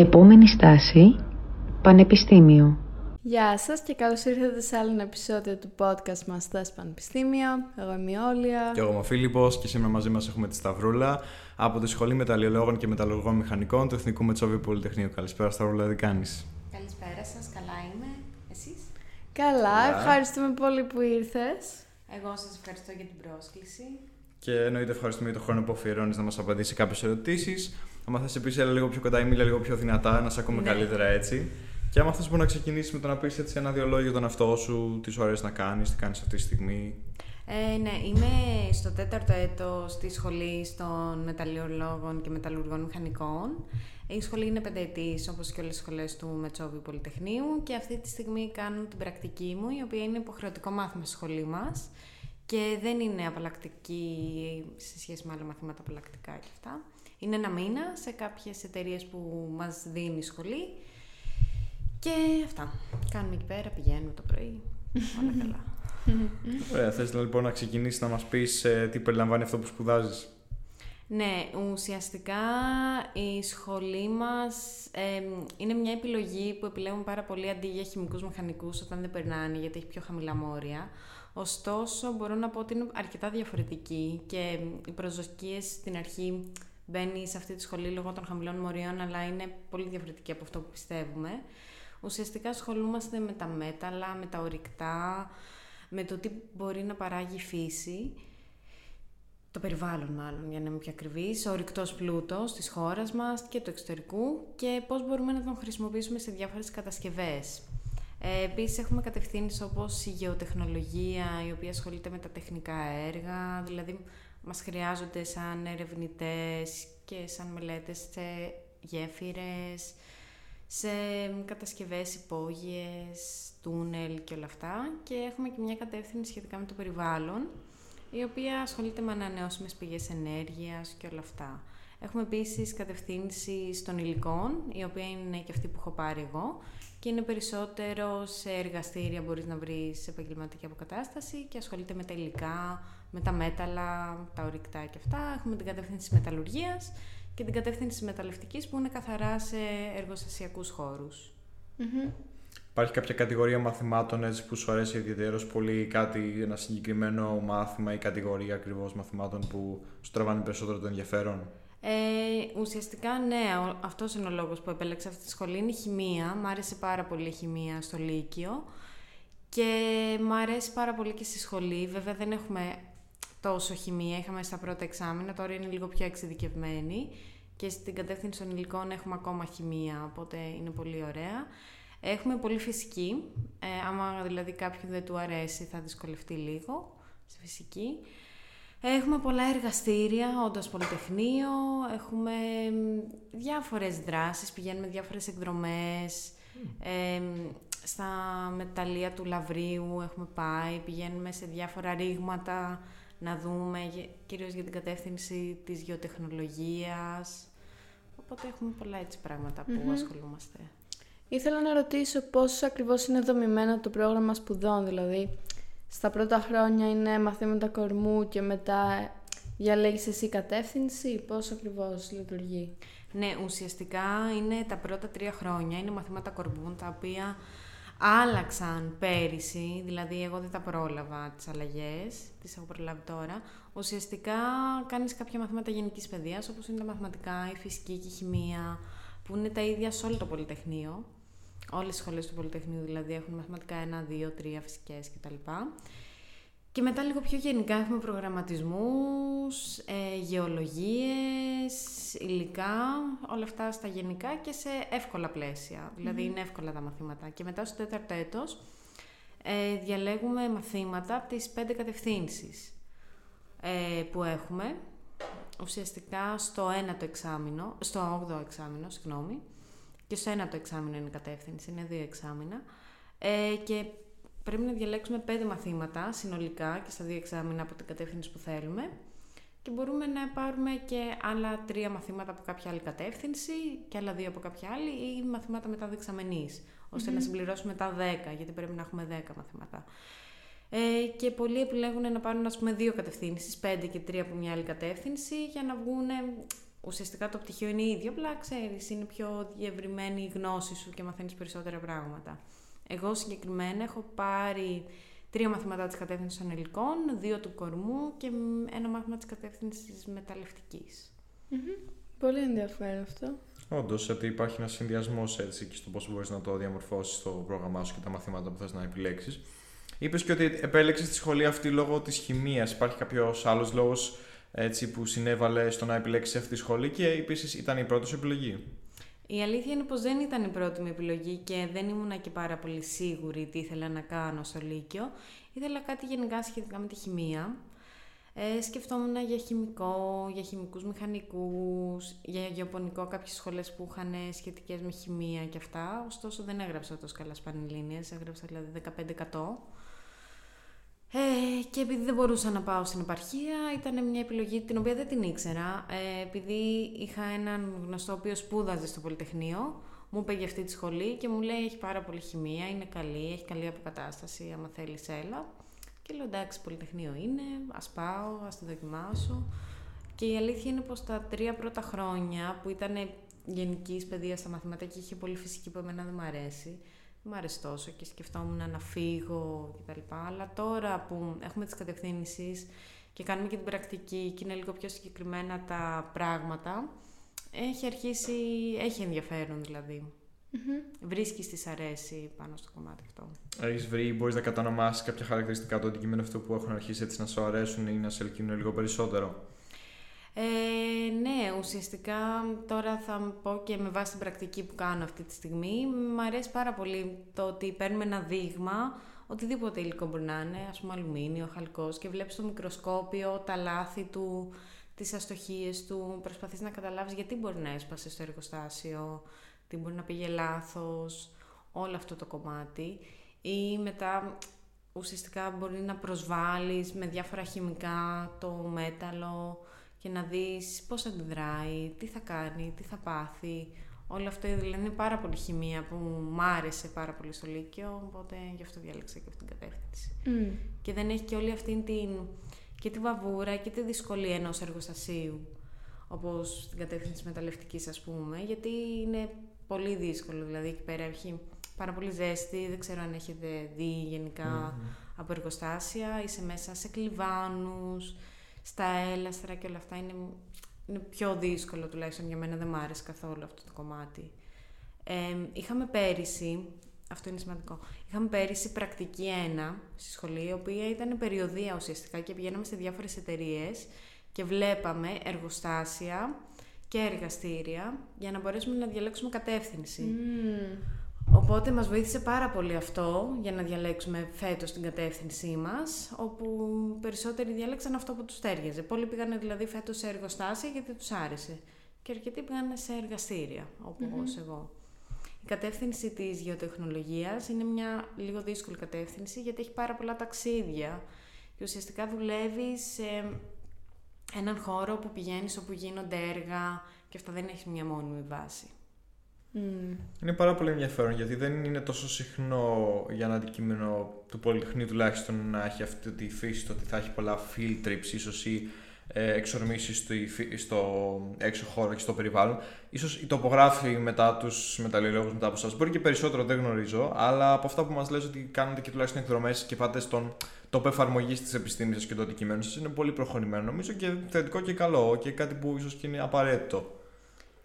Επόμενη στάση, Πανεπιστήμιο. Γεια σας και καλώς ήρθατε σε άλλο ένα επεισόδιο του podcast μας Στάση Πανεπιστήμιο. Εγώ είμαι η Όλια. Και εγώ είμαι ο Φίλιππος και σήμερα μαζί μας έχουμε τη Σταυρούλα από τη Σχολή Μεταλλιολόγων και Μεταλλουργών Μηχανικών του Εθνικού Μετσόβιου Πολυτεχνείου. Καλησπέρα Σταυρούλα, τι κάνεις; Καλησπέρα σας, καλά είμαι. Εσείς; Καλά, ευχαριστούμε πολύ που ήρθες. Εγώ σας ευχαριστώ για την πρόσκληση. Και εννοείται ευχαριστούμε για τον χρόνο που αφιερώνεις να μας απαντήσει κάποιες ερωτήσεις. Αν θες επίση, έλα λίγο πιο κοντά ή μίλα λίγο πιο δυνατά, να σε ακούμε Ναι. καλύτερα έτσι. Και άμα θες, μπορεί να ξεκινήσει με το να πεις έτσι ένα δύο λόγια για τον εαυτό σου, τις σου αρέσει να κάνεις, τι κάνεις αυτή τη στιγμή. Ε, ναι, είμαι στο τέταρτο έτος στη σχολής των μεταλλιολόγων και μεταλλουργών μηχανικών. Η σχολή είναι πενταετής, όπως και όλες οι σχολές του Μετσόβιου Πολυτεχνείου και αυτή τη στιγμή κάνω την πρακτική μου, η οποία είναι υποχρεωτικό μάθημα στη σχολή μας και δεν είναι απαλλακτική σε σχέση με άλλα μαθήματα απαλλακτικά και αυτά. Είναι ένα μήνα σε κάποιες εταιρείες που μας δίνει η σχολή και αυτά. Κάνουμε εκεί πέρα, πηγαίνουμε το πρωί, όλα καλά. Ωραία, θες λοιπόν να ξεκινήσεις να μας πεις τι περιλαμβάνει αυτό που σπουδάζεις; Ναι, ουσιαστικά η σχολή μας ε, είναι μια επιλογή που επιλέγουν πάρα πολύ αντί για χημικούς μηχανικούς όταν δεν περνάνε γιατί έχει πιο χαμηλά μόρια. Ωστόσο μπορώ να πω ότι είναι αρκετά διαφορετική και οι προσδοκίες στην αρχή μπαίνει σε αυτή τη σχολή λόγω των χαμηλών μορίων αλλά είναι πολύ διαφορετική από αυτό που πιστεύουμε. Ουσιαστικά ασχολούμαστε με τα μέταλλα, με τα ορυκτά, με το τι μπορεί να παράγει η φύση το περιβάλλον μάλλον, για να είμαι πιο ακριβής, ο ορυκτός πλούτος της χώρας μας και του εξωτερικού και πώς μπορούμε να τον χρησιμοποιήσουμε σε διάφορες κατασκευές. Ε, επίσης έχουμε κατευθύνσεις όπως η γεωτεχνολογία, η οποία ασχολείται με τα τεχνικά έργα, δηλαδή μας χρειάζονται σαν ερευνητές και σαν μελέτες σε γέφυρες, σε κατασκευές υπόγειες, τούνελ και όλα αυτά. Και έχουμε και μια κατεύθυνση σχετικά με το περιβάλλον η οποία ασχολείται με ανανεώσιμες πηγές ενέργειας και όλα αυτά. Έχουμε επίσης κατευθύνση των υλικών, η οποία είναι και αυτή που έχω πάρει εγώ και είναι περισσότερο σε εργαστήρια μπορείς να βρεις επαγγελματική αποκατάσταση και ασχολείται με τα υλικά, με τα μέταλλα, τα ορυκτά και αυτά. Έχουμε την κατεύθυνση μεταλλουργίας και την κατεύθυνση μεταλλευτικής που είναι καθαρά σε εργοστασιακούς χώρους. Υπάρχει κάποια κατηγορία μαθημάτων έτσι, που σου αρέσει ιδιαίτερω πολύ, κάτι, ένα συγκεκριμένο μάθημα ή κατηγορία ακριβώς μαθημάτων που σου τραβάνει περισσότερο το ενδιαφέρον; Ε, ουσιαστικά ναι, ο- αυτός είναι ο λόγος που επέλεξα αυτή τη σχολή, είναι η χημεία. Μ' άρεσε πάρα πολύ η χημεία στο Λύκειο και μ' αρέσει πάρα πολύ και στη σχολή. Βέβαια δεν έχουμε τόσο χημεία, είχαμε στα πρώτα εξάμεινα, τώρα είναι λίγο πιο εξειδικευμένη και στην κατεύθυνση των υλικών έχουμε ακόμα χημεία, οπότε είναι πολύ ωραία. Έχουμε πολύ φυσική, ε, άμα δηλαδή κάποιον δεν του αρέσει θα δυσκολευτεί λίγο στη φυσική. Έχουμε πολλά εργαστήρια, όντως πολυτεχνείο, έχουμε μ, διάφορες δράσεις, πηγαίνουμε διάφορες εκδρομές, ε, μ, στα μεταλλεία του Λαβρίου έχουμε πάει, πηγαίνουμε σε διάφορα ρήγματα να δούμε, γε- κυρίως για την κατεύθυνση της γεωτεχνολογίας. Οπότε έχουμε πολλά έτσι πράγματα που ασχολούμαστε. Ήθελα να ρωτήσω πώς ακριβώς είναι δομημένο το πρόγραμμα σπουδών, δηλαδή στα πρώτα χρόνια είναι μαθήματα κορμού και μετά διαλέγεις εσύ κατεύθυνση, πώς ακριβώς λειτουργεί; Ναι, ουσιαστικά είναι τα πρώτα τρία χρόνια, είναι μαθήματα κορμού, τα οποία άλλαξαν πέρυσι, δηλαδή εγώ δεν τα πρόλαβα τις αλλαγές, τις έχω προλάβει τώρα. Ουσιαστικά κάνεις κάποια μαθήματα γενικής παιδείας, όπως είναι τα μαθηματικά, η φυσική και η χημεία, που είναι τα ίδια σε όλο το Πολυτεχνείο. Όλες οι σχολές του Πολυτεχνείου δηλαδή έχουν μαθηματικά 1, 2, 3 φυσικές κτλ. Και μετά λίγο πιο γενικά έχουμε προγραμματισμούς, ε, γεωλογίες, υλικά, όλα αυτά στα γενικά και σε εύκολα πλαίσια. Δηλαδή είναι εύκολα τα μαθήματα. Και μετά στο τέταρτο έτος ε, διαλέγουμε μαθήματα από τις πέντε κατευθύνσεις ε, που έχουμε. Ουσιαστικά στο ένατο εξάμηνο, στο 8ο εξάμηνο, συγγνώμη, και στο ένατο εξάμηνο είναι η κατεύθυνση, είναι δύο εξάμηνα. Ε, και πρέπει να διαλέξουμε πέντε μαθήματα συνολικά και στα δύο εξάμηνα από την κατεύθυνση που θέλουμε. Και μπορούμε να πάρουμε και άλλα τρία μαθήματα από κάποια άλλη κατεύθυνση και άλλα δύο από κάποια άλλη ή μαθήματα μετά δεξαμενής, ώστε να συμπληρώσουμε τα 10, γιατί πρέπει να έχουμε 10 μαθήματα. Ε, και πολλοί επιλέγουν να πάρουν ας πούμε δύο κατευθύνσεις, πέντε και τρία από μια άλλη κατεύθυνση, για να βγουν ουσιαστικά το πτυχίο είναι ίδιο, απλά ξέρεις, είναι πιο διευρυμένη η γνώση σου και μαθαίνεις περισσότερα πράγματα. Εγώ συγκεκριμένα έχω πάρει τρία μαθήματα της κατεύθυνσης των υλικών, δύο του κορμού και ένα μάθημα της κατεύθυνσης μεταλλευτικής. Πολύ ενδιαφέρον αυτό. Όντως, ότι υπάρχει ένας συνδυασμός έτσι και στο πώς μπορείς να το διαμορφώσεις στο πρόγραμμά σου και τα μαθήματα που θες να επιλέξεις. Είπες και ότι επέλεξες τη σχολή αυτή λόγω της χημίας. Υπάρχει κάποιος άλλος λόγος που συνέβαλε στο να επιλέξεις αυτή τη σχολή και επίσης ήταν η πρώτη σου επιλογή. Η αλήθεια είναι πως δεν ήταν η πρώτη μου επιλογή και δεν ήμουν και πάρα πολύ σίγουρη τι ήθελα να κάνω στο Λύκειο. Ήθελα κάτι γενικά σχετικά με τη χημεία. Ε, σκεφτόμουν για χημικό, για χημικούς μηχανικούς, για γεωπονικό κάποιες σχολές που είχαν σχετικές με χημεία και αυτά. Ωστόσο δεν έγραψα τόσο καλά σπανιλίνιες, έγραψα δηλαδή 15%. Ε, και επειδή δεν μπορούσα να πάω στην επαρχία, ήταν μια επιλογή την οποία δεν την ήξερα. Ε, επειδή είχα έναν γνωστό ο οποίος σπούδαζε στο Πολυτεχνείο, μου είπε για αυτή τη σχολή και μου λέει: Έχει πάρα πολύ χημεία, είναι καλή, έχει καλή αποκατάσταση. Άμα θέλεις, έλα. Και λέω: Εντάξει, Πολυτεχνείο είναι, ας πάω, ας τη δοκιμάσω. Και η αλήθεια είναι πως τα τρία πρώτα χρόνια που ήταν γενικής παιδείας στα μαθηματικά και είχε πολύ φυσική που εμένα δεν μου αρέσει, δεν μου αρέσει τόσο και σκεφτόμουν να φύγω κτλ. Αλλά τώρα που έχουμε τις κατευθύνσεις και κάνουμε και την πρακτική και είναι λίγο πιο συγκεκριμένα τα πράγματα, έχει αρχίσει, έχει ενδιαφέρον δηλαδή. Mm-hmm. Βρίσκεις τι αρέσει πάνω στο κομμάτι αυτό; Έχεις βρει, μπορείς να κατανομάσεις κάποια χαρακτηριστικά του αντικείμενου αυτό που έχουν αρχίσει έτσι να σου αρέσουν ή να σε ελκύουν λίγο περισσότερο; Ε, ναι, ουσιαστικά τώρα θα πω και με βάση την πρακτική που κάνω αυτή τη στιγμή, μου αρέσει πάρα πολύ το ότι παίρνουμε ένα δείγμα, οτιδήποτε υλικό μπορεί να είναι, ας πούμε αλουμίνιο, χαλκός και βλέπεις στο μικροσκόπιο τα λάθη του, τις αστοχίες του, προσπαθείς να καταλάβεις γιατί μπορεί να έσπασε στο εργοστάσιο, τι μπορεί να πήγε λάθος, όλο αυτό το κομμάτι. Ή μετά ουσιαστικά μπορεί να προσβάλλεις με διάφορα χημικά το μέταλλο, και να δεις πώς αντιδράει, τι θα κάνει, τι θα πάθει. Όλο αυτό δηλαδή είναι πάρα πολύ χημεία που μου άρεσε πάρα πολύ στο Λύκειο, οπότε γι' αυτό διάλεξα και αυτή την κατεύθυνση. Και δεν έχει και όλη αυτή την, και τη βαβούρα και τη δυσκολία ενός εργοστασίου, όπως την κατεύθυνση μεταλλευτικής ας πούμε, γιατί είναι πολύ δύσκολο, δηλαδή εκεί πέρα έχει πάρα πολύ ζέστη, δεν ξέρω αν έχετε δει από εργοστάσια, είσαι μέσα σε κλιβάνους, στα έλαστρα και όλα αυτά είναι, είναι πιο δύσκολο τουλάχιστον για μένα δεν μου άρεσε καθόλου αυτό το κομμάτι. Ε, είχαμε πέρυσι, αυτό είναι σημαντικό, είχαμε πέρυσι πρακτική 1 στη σχολή, η οποία ήταν περιοδία ουσιαστικά και πηγαίναμε σε διάφορες εταιρείες και βλέπαμε εργοστάσια και εργαστήρια για να μπορέσουμε να διαλέξουμε κατεύθυνση. Οπότε μας βοήθησε πάρα πολύ αυτό για να διαλέξουμε φέτος την κατεύθυνσή μας, όπου περισσότεροι διάλεξαν αυτό που τους τέριαζε. Πολλοί πήγαν δηλαδή φέτος σε εργοστάσια γιατί τους άρεσε και αρκετοί πήγαν σε εργαστήρια, όπως εγώ. Η κατεύθυνση της γεωτεχνολογίας είναι μια λίγο δύσκολη κατεύθυνση γιατί έχει πάρα πολλά ταξίδια και ουσιαστικά δουλεύει σε έναν χώρο που πηγαίνεις όπου γίνονται έργα και αυτά δεν έχει μια μόνιμη βάση. Mm. Είναι πάρα πολύ ενδιαφέρον γιατί δεν είναι τόσο συχνό για ένα αντικείμενο του Πολυτεχνείου τουλάχιστον να έχει αυτή τη φύση το ότι θα έχει πολλά field trips ίσως ή ε, εξορμήσεις στο, στο έξω χώρο και στο περιβάλλον. Ίσως οι τοπογράφοι μετά τους μεταλλιολόγους μετά από εσάς, μπορεί και περισσότερο δεν γνωρίζω, αλλά από αυτά που μας λες ότι κάνετε και τουλάχιστον εκδρομές και πάτε στον τόπο εφαρμογής της επιστήμης σας και του αντικειμένου σας είναι πολύ προχωρημένο νομίζω και θετικό και καλό και κάτι που ίσως και είναι απαραίτητο.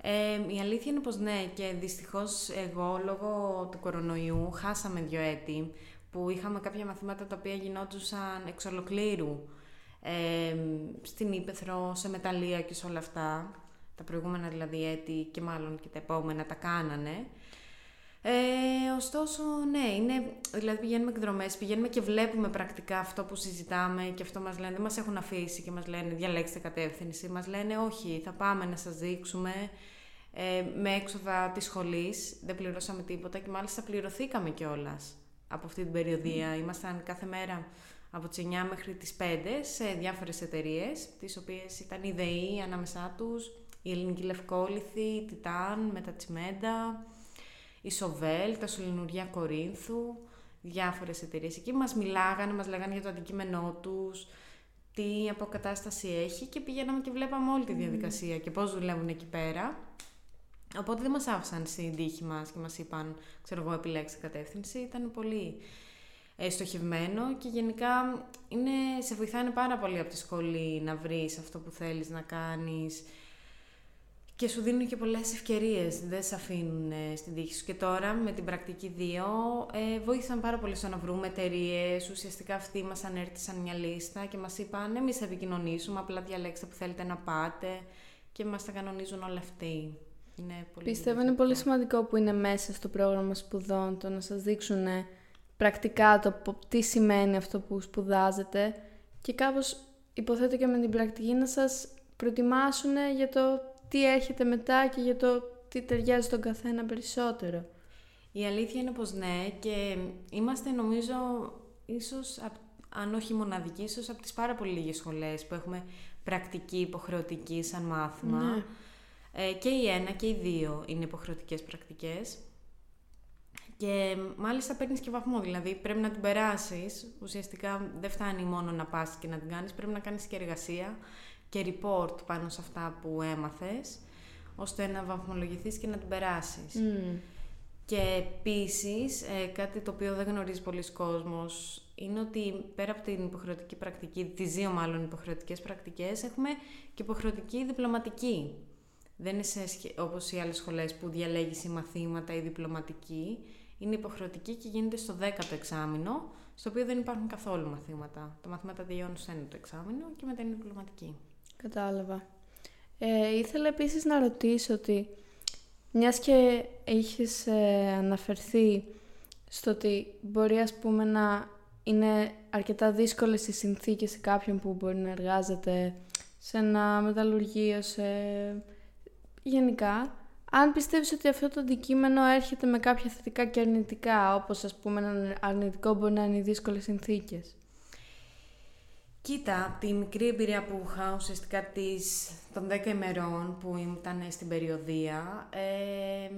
Ε, η αλήθεια είναι πως ναι και δυστυχώς εγώ λόγω του κορονοϊού χάσαμε δύο έτη που είχαμε κάποια μαθήματα τα οποία γινόντουσαν εξ ολοκλήρου ε, στην Ήπεθρο, σε μεταλλεία και σε όλα αυτά. Τα προηγούμενα δηλαδή έτη και μάλλον και τα επόμενα τα κάνανε. Ε, ωστόσο, ναι, είναι, δηλαδή πηγαίνουμε εκδρομές, πηγαίνουμε και βλέπουμε πρακτικά αυτό που συζητάμε και αυτό μας λένε, δεν μας έχουν αφήσει και μας λένε διαλέξτε κατεύθυνση, μας λένε όχι, θα πάμε να σας δείξουμε ε, με έξοδα της σχολής, δεν πληρώσαμε τίποτα και μάλιστα πληρωθήκαμε κιόλας από αυτή την περιοδία. Mm. Ήμασταν κάθε μέρα από τις 9 μέχρι τις 5 σε διάφορες εταιρείες, τις οποίες ήταν η ΔΕΗ ανάμεσά τους, η Ελληνική Λευκόληθη, η Τιτάν με τα Τσιμέντα, η Σοβέλ, τα Σολυνουριά Κορίνθου, διάφορες εταιρείες. Εκεί μας μιλάγανε, μας λέγανε για το αντικείμενό τους, τι αποκατάσταση έχει και πηγαίναμε και βλέπαμε όλη τη διαδικασία και πώς δουλεύουν εκεί πέρα. Οπότε δεν μας άφησαν στην τύχη μας και μας είπαν, ξέρω εγώ, επιλέξει κατεύθυνση. Ήταν πολύ ε, στοχευμένο και γενικά είναι, σε βοηθάνε πάρα πολύ από τη σχολή να βρεις αυτό που θέλεις να κάνεις και σου δίνουν και πολλές ευκαιρίες, δεν σε αφήνουν ε, στην τύχη σου. Και τώρα με την πρακτική 2 ε, βοήθησαν πάρα πολύ στο να βρούμε εταιρείες. Ουσιαστικά αυτοί μας ανέρτησαν μια λίστα και μας είπαν εμείς θα επικοινωνήσουμε, απλά διαλέξτε που θέλετε να πάτε και μας τα κανονίζουν όλα αυτοί. Είναι πολύ Πιστεύω είναι πολύ σημαντικό που είναι μέσα στο πρόγραμμα σπουδών το να σας δείξουν πρακτικά το τι σημαίνει αυτό που σπουδάζετε και κάπως υποθέτω και με την πρακτική να σας προετοιμάσουν για το τι έρχεται μετά και για το τι ταιριάζει στον καθένα περισσότερο. Η αλήθεια είναι πως ναι και είμαστε νομίζω ίσως, αν όχι μοναδικοί, ίσως από τις πάρα πολύ λίγες σχολές που έχουμε πρακτική υποχρεωτική σαν μάθημα. Ναι. Ε, και η ένα και οι δύο είναι υποχρεωτικές πρακτικές. Και μάλιστα παίρνεις και βαθμό, δηλαδή πρέπει να την περάσεις. Ουσιαστικά δεν φτάνει μόνο να πας και να την κάνεις, πρέπει να κάνεις και εργασία και report πάνω σε αυτά που έμαθες, ώστε να βαθμολογηθείς και να την περάσεις. Και επίσης, ε, κάτι το οποίο δεν γνωρίζει πολλοί κόσμος, είναι ότι πέρα από την υποχρεωτική πρακτική, τις δύο μάλλον υποχρεωτικές πρακτικές, έχουμε και υποχρεωτική διπλωματική. Δεν είναι όπως οι άλλες σχολές που διαλέγεις ή μαθήματα ή διπλωματική είναι υποχρεωτική και γίνεται στο 10ο εξάμεινο, στο οποίο δεν υπάρχουν καθόλου μαθήματα. Τα μαθήματα τελειώνουν στο 1ο εξάμεινο και μετά είναι διπλωματική. Κατάλαβα. Ε, ήθελα επίσης να ρωτήσω ότι μιας και έχεις ε, αναφερθεί στο ότι μπορεί ας πούμε να είναι αρκετά δύσκολες οι συνθήκες σε κάποιον που μπορεί να εργάζεται σε ένα μεταλλουργείο, σε... γενικά αν πιστεύεις ότι αυτό το αντικείμενο έρχεται με κάποια θετικά και αρνητικά, όπως ας πούμε ένα αρνητικό μπορεί να είναι οι δύσκολες συνθήκες; Κοίτα, τη μικρή εμπειρία που είχα ουσιαστικά της, των 10 ημερών που ήταν στην περιοδία, ε,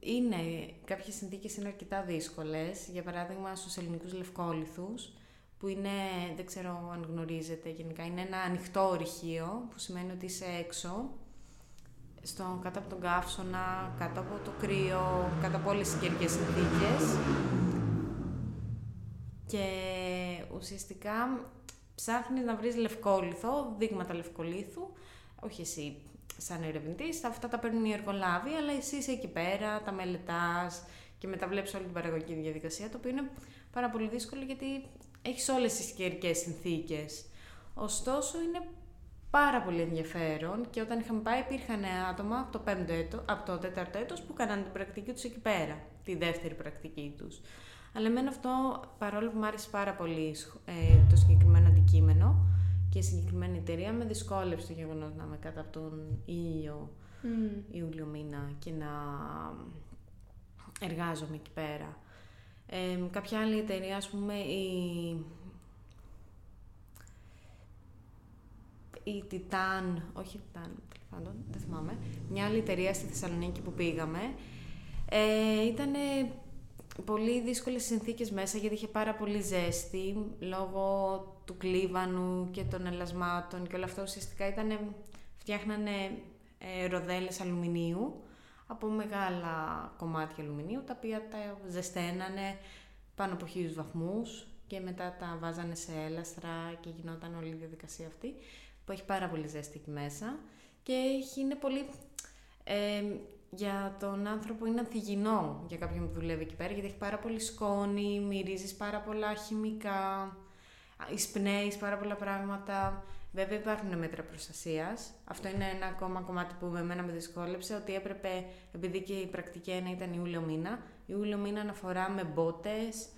είναι, κάποιες συνθήκες είναι αρκετά δύσκολες. Για παράδειγμα, στους ελληνικούς λευκόλιθους, που είναι, δεν ξέρω αν γνωρίζετε γενικά, είναι ένα ανοιχτό ορυχείο, που σημαίνει ότι είσαι έξω στο, κάτω από τον καύσωνα, κάτω από το κρύο, κάτω από όλες τις καιρικές συνθήκες. Και ουσιαστικά ψάχνεις να βρεις λευκόλιθο, δείγματα λευκολίθου, όχι εσύ σαν ερευνητής, αυτά τα παίρνουν οι εργολάβοι, αλλά εσύ είσαι εκεί πέρα, τα μελετάς και μετά βλέπεις όλη την παραγωγική διαδικασία, το οποίο είναι πάρα πολύ δύσκολο γιατί έχεις όλες τις καιρικές συνθήκες. Ωστόσο, είναι πάρα πολύ ενδιαφέρον και όταν είχαμε πάει υπήρχαν άτομα από το, πέμπτο έτο, από το τέταρτο έτος που κάνανε την πρακτική τους εκεί πέρα, τη δεύτερη πρακτική τους. Αλλά εμένα αυτό, παρόλο που μου άρεσε πάρα πολύ ε, το συγκεκριμένο αντικείμενο και η συγκεκριμένη εταιρεία, με δυσκόλεψε το γεγονός να είμαι κάτω από τον ήλιο mm. Ιούλιο μήνα και να εργάζομαι εκεί πέρα. Ε, κάποια άλλη εταιρεία, ας πούμε, η η Titan, όχι Titan, πάντων, δεν θυμάμαι, μια άλλη εταιρεία στη Θεσσαλονίκη που πήγαμε. Ε, ήταν πολύ δύσκολες συνθήκες μέσα γιατί είχε πάρα πολύ ζέστη λόγω του κλίβανου και των ελασμάτων και όλα αυτά ουσιαστικά ήταν, φτιάχνανε ε, ροδέλες αλουμινίου από μεγάλα κομμάτια αλουμινίου τα οποία τα ζεσταίνανε πάνω από χίλιους βαθμούς και μετά τα βάζανε σε έλαστρα και γινόταν όλη η διαδικασία αυτή που έχει πάρα πολύ ζέστη εκεί μέσα. Και έχει, είναι πολύ... Ε, για τον άνθρωπο είναι ανθυγινό για κάποιον που δουλεύει εκεί πέρα, γιατί έχει πάρα πολύ σκόνη, μυρίζεις πάρα πολλά χημικά, εισπνέεις πάρα πολλά πράγματα. Βέβαια υπάρχουν μέτρα προστασίας. Αυτό είναι ένα ακόμα κομμάτι που με εμένα με δυσκόλεψε, ότι έπρεπε, επειδή και η πρακτική ένα ήταν Ιούλιο μήνα, Ιούλιο μήνα αναφορά με μπότες,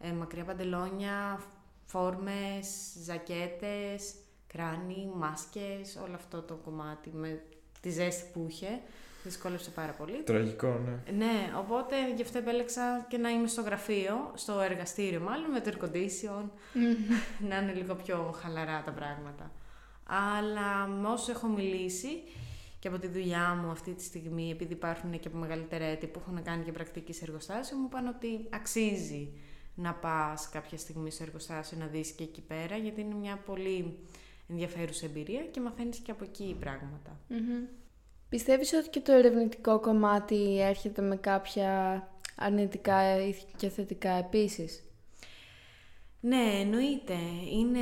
ε, μακριά παντελόνια, φόρμες, ζακέτες, κράνη, μάσκες, όλο αυτό το κομμάτι με τη ζέστη που είχε. Δυσκόλεψε πάρα πολύ. Τραγικό, ναι. Ναι, οπότε γι' αυτό επέλεξα και να είμαι στο γραφείο, στο εργαστήριο μάλλον, με το air condition, να είναι λίγο πιο χαλαρά τα πράγματα. Αλλά με όσο έχω μιλήσει και από τη δουλειά μου αυτή τη στιγμή, επειδή υπάρχουν και από μεγαλύτερα έτη που έχουν κάνει και πρακτική σε εργοστάσιο, μου είπαν ότι αξίζει να πας κάποια στιγμή στο εργοστάσιο να δεις και εκεί πέρα, γιατί είναι μια πολύ ενδιαφέρουσα εμπειρία και μαθαίνεις και από εκεί πράγματα. Mm-hmm. Πιστεύεις ότι και το ερευνητικό κομμάτι έρχεται με κάποια αρνητικά και θετικά επίσης; Ναι, εννοείται. Είναι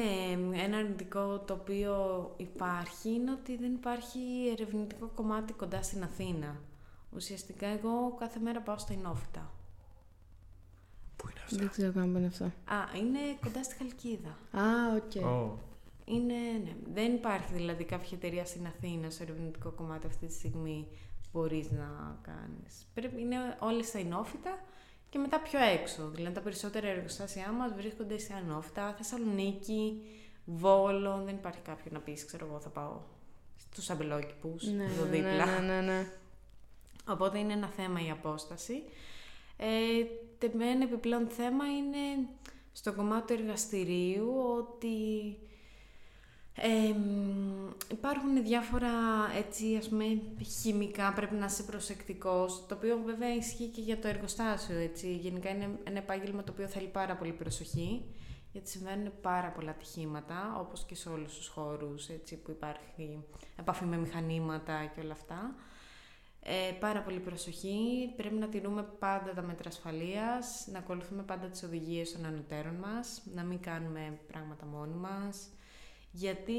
ένα αρνητικό το οποίο υπάρχει, είναι ότι δεν υπάρχει ερευνητικό κομμάτι κοντά στην Αθήνα. Ουσιαστικά εγώ κάθε μέρα πάω στα Οινόφυτα. Πού είναι αυτό; Δεν ξέρω καν που είναι αυτό. Α, είναι κοντά στη Χαλκίδα. Α, ok. Oh. Είναι, ναι. Δεν υπάρχει δηλαδή κάποια εταιρεία στην Αθήνα στο ερευνητικό κομμάτι αυτή τη στιγμή που μπορείς να κάνεις. Πρέπει, είναι όλες στα Οινόφυτα και μετά πιο έξω. Δηλαδή τα περισσότερα εργοστάσια μας βρίσκονται σε Ανόφυτα, Θεσσαλονίκη, Βόλο. Δεν υπάρχει κάποιο να πεις, ξέρω εγώ, θα πάω στους αμπελόκηπους, Ναι, εδώ ναι, δίπλα. ναι, ναι, ναι. Οπότε είναι ένα θέμα η απόσταση. Ε, τε- ένα επιπλέον θέμα είναι στο κομμάτι του εργαστηρίου ότι εμ, υπάρχουν διάφορα έτσι ας πούμε χημικά πρέπει να είσαι προσεκτικός το οποίο βέβαια ισχύει και για το εργοστάσιο έτσι γενικά είναι ένα επάγγελμα το οποίο θέλει πάρα πολύ προσοχή γιατί συμβαίνουν πάρα πολλά ατυχήματα όπως και σε όλους τους χώρους έτσι, που υπάρχει επαφή με μηχανήματα και όλα αυτά ε, πάρα πολύ προσοχή. Πρέπει να τηρούμε πάντα τα μέτρα ασφαλείας, να ακολουθούμε πάντα τις οδηγίες των ανωτέρων μας, να μην κάνουμε πράγματα μόνοι μας. Γιατί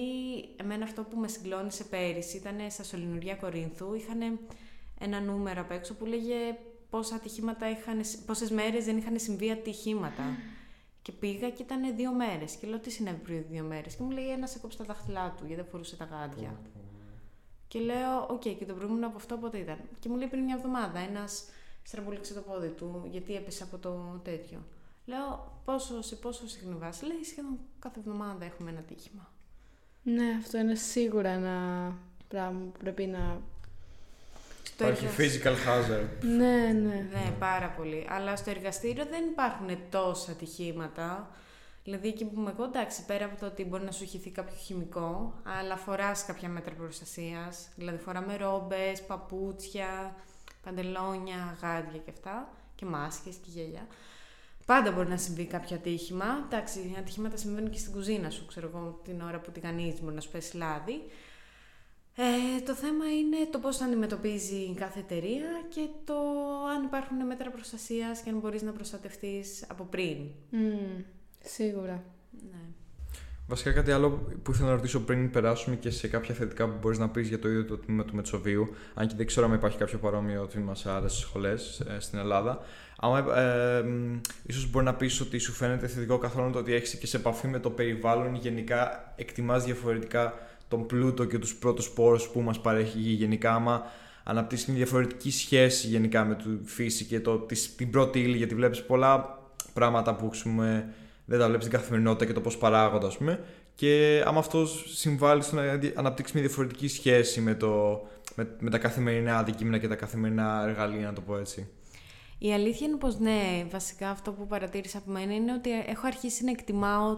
εμένα αυτό που με συγκλώνησε πέρυσι ήταν στα Σωληνουργεία Κορίνθου, είχαν ένα νούμερο απ' έξω που λέγε πόσα ατυχήματα είχαν, πόσες μέρες δεν είχαν συμβεί ατυχήματα. Και πήγα και ήταν δύο μέρες. Και λέω τι συνέβη πριν δύο μέρες; Και μου λέει ένας έκοψε τα δάχτυλά του γιατί δεν φορούσε τα γάντια. Και λέω, οκ, και το προηγούμενο από αυτό πότε ήταν; Και μου λέει πριν μια εβδομάδα ένας στραμπούληξε το πόδι του γιατί έπεσε από το τέτοιο. Λέω, πόσο, σε πόσο συχνή βάση; Λέει, σχεδόν κάθε εβδομάδα έχουμε ένα τύχημα. Ναι, αυτό είναι σίγουρα ένα πράγμα που πρέπει να... Στο Υπάρχει εργασ- physical hazard. Ναι, ναι. Ναι, πάρα πολύ. Αλλά στο εργαστήριο δεν υπάρχουν τόσα ατυχήματα. Δηλαδή εκεί που είμαι εγώ, εντάξει, πέρα από το ότι μπορεί να σου χυθεί κάποιο χημικό, αλλά φοράς κάποια μέτρα προστασίας. Δηλαδή φοράμε ρόμπες, παπούτσια, παντελόνια, γάντια και αυτά, και μάσκες και γέλια. Πάντα μπορεί να συμβεί κάποιο ατύχημα. Εντάξει, ατυχήματα συμβαίνουν και στην κουζίνα σου, ξέρω εγώ, την ώρα που τηγανίζει, μπορεί να σου πέσει λάδι. Ε, το θέμα είναι το πώς θα αντιμετωπίζει κάθε εταιρεία και το αν υπάρχουν μέτρα προστασίας και αν μπορείς να προστατευτείς από πριν. Μμμ, σίγουρα. Ναι. Βασικά κάτι άλλο που ήθελα να ρωτήσω πριν περάσουμε και σε κάποια θετικά που μπορείς να πεις για το ίδιο το τμήμα του Μετσοβίου, αν και δεν ξέρω αν υπάρχει κάποιο παρόμοιο τμήμα σε άλλες σχολές ε, στην Ελλάδα. Άμα, ε, μ, ίσως μπορεί να πεις ότι σου φαίνεται θετικό καθόλου το ότι έχεις και σε επαφή με το περιβάλλον γενικά εκτιμάς διαφορετικά τον πλούτο και τους πρώτους πόρους που μας παρέχει η γη γενικά άμα αναπτύσσεις μια διαφορετική σχέση γενικά με τη φύση και το, της, την πρώτη ύλη γιατί βλέπεις πολλά πράγματα που ξέρουμε, δεν τα βλέπεις στην καθημερινότητα και το πώς παράγονται ας πούμε και άμα αυτό συμβάλλει στο να αναπτύξεις μια διαφορετική σχέση με, το, με, με τα καθημερινά αντικείμενα και τα καθημερινά εργαλεία να το πω έτσι. Η αλήθεια είναι πως ναι, βασικά αυτό που παρατήρησα από μένα είναι ότι έχω αρχίσει να εκτιμάω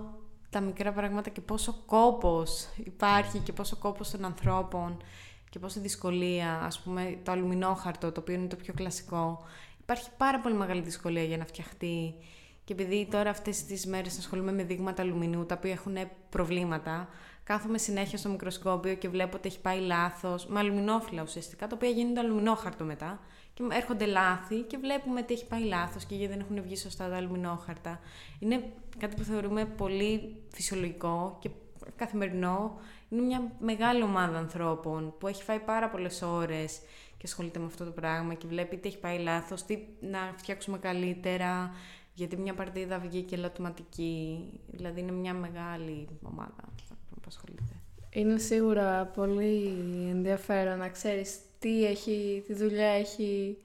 τα μικρά πράγματα και πόσο κόπος υπάρχει και πόσο κόπος των ανθρώπων και πόσο δυσκολία, ας πούμε το αλουμινόχαρτο, το οποίο είναι το πιο κλασικό. Υπάρχει πάρα πολύ μεγάλη δυσκολία για να φτιαχτεί και επειδή τώρα αυτές τις μέρες ασχολούμαι με δείγματα αλουμινίου τα οποία έχουν προβλήματα, κάθομαι συνέχεια στο μικροσκόπιο και βλέπω ότι έχει πάει λάθος, με αλουμινόφυλλα ουσιαστικά, τα οποία γίνονται αλουμινόχαρτο μετά και έρχονται λάθη και βλέπουμε τι έχει πάει λάθος και γιατί δεν έχουν βγει σωστά τα αλουμινόχαρτα. Είναι κάτι που θεωρούμε πολύ φυσιολογικό και καθημερινό. Είναι μια μεγάλη ομάδα ανθρώπων που έχει φάει πάρα πολλές ώρες και ασχολείται με αυτό το πράγμα και βλέπει τι έχει πάει λάθος, τι να φτιάξουμε καλύτερα, γιατί μια παρτίδα βγήκε λατωματική. Δηλαδή είναι μια μεγάλη ομάδα που ασχολείται. Είναι σίγουρα πολύ ενδιαφέρον να ξέρεις τι, έχει, τι δουλειά έχει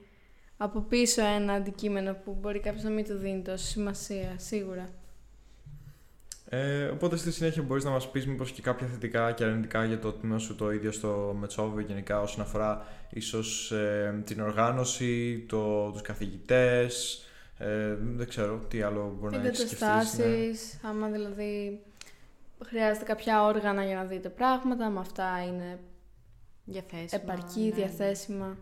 από πίσω ένα αντικείμενο που μπορεί κάποιος να μην του δίνει τόση σημασία, σίγουρα. Ε, οπότε στη συνέχεια μπορείς να μας πεις μήπως και κάποια θετικά και αρνητικά για το τμήμα σου το ίδιο στο Μετσόβιο γενικά όσον αφορά ίσως ε, την οργάνωση, το, τους καθηγητές, ε, δεν ξέρω τι άλλο μπορεί να έχεις σκεφτείς. ναι. Εγκαταστάσεις, άμα δηλαδή χρειάζεται κάποια όργανα για να δείτε πράγματα, με αυτά είναι Διαθέσιμα. επαρκή, ναι. διαθέσιμα.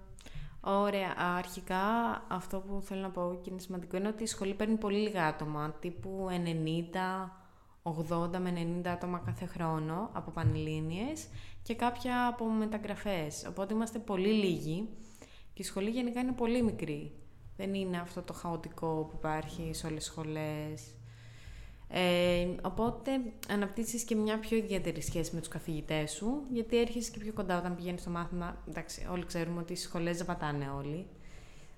Ωραία. Αρχικά αυτό που θέλω να πω και είναι σημαντικό είναι ότι η σχολή παίρνει πολύ λίγα άτομα, τύπου 90, 80 με 90 άτομα κάθε χρόνο από πανελλήνιες και κάποια από μεταγραφές. Οπότε είμαστε πολύ λίγοι και η σχολή γενικά είναι πολύ μικρή. Δεν είναι αυτό το χαοτικό που υπάρχει σε όλες τις σχολές. Ε, οπότε αναπτύσσεις και μια πιο ιδιαίτερη σχέση με τους καθηγητές σου, γιατί έρχεσαι και πιο κοντά όταν πηγαίνεις στο μάθημα. Εντάξει, όλοι ξέρουμε ότι οι σχολές δεν πατάνε όλοι.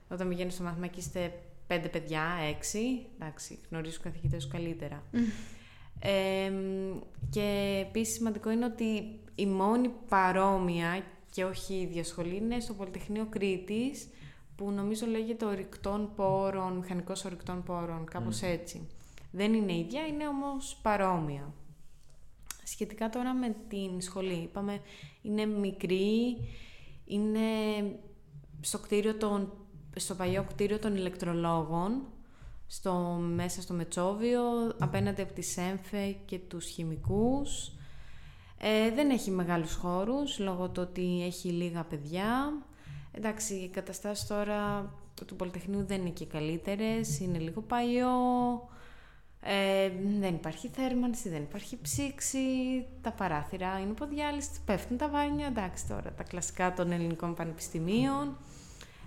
Όταν πηγαίνεις στο μάθημα και είστε πέντε παιδιά, έξι, εντάξει, γνωρίζεις τους καθηγητές σου καλύτερα. Ε, και επίσης σημαντικό είναι ότι η μόνη παρόμοια και όχι η ίδια σχολή είναι στο Πολυτεχνείο Κρήτης, που νομίζω λέγεται ορυκτών πόρων, μηχανικός ορυκτών πόρων, κάπως έτσι. Δεν είναι ίδια, είναι όμως παρόμοια. Σχετικά τώρα με την σχολή, είπαμε, είναι μικρή, είναι στο, κτίριο των, στο παλιό κτίριο των ηλεκτρολόγων, στο, μέσα στο Μετσόβιο, απέναντι από τη ΣΕΜΦΕ και τους χημικούς. Ε, δεν έχει μεγάλους χώρους, λόγω του ότι έχει λίγα παιδιά. Εντάξει, οι καταστάσεις τώρα του Πολυτεχνείου δεν είναι και καλύτερες, είναι λίγο παλιό, ε, δεν υπάρχει θέρμανση, δεν υπάρχει ψήξη, τα παράθυρα είναι υποδιάλυστα, πέφτουν τα βάνια, εντάξει τώρα, τα κλασικά των ελληνικών πανεπιστημίων.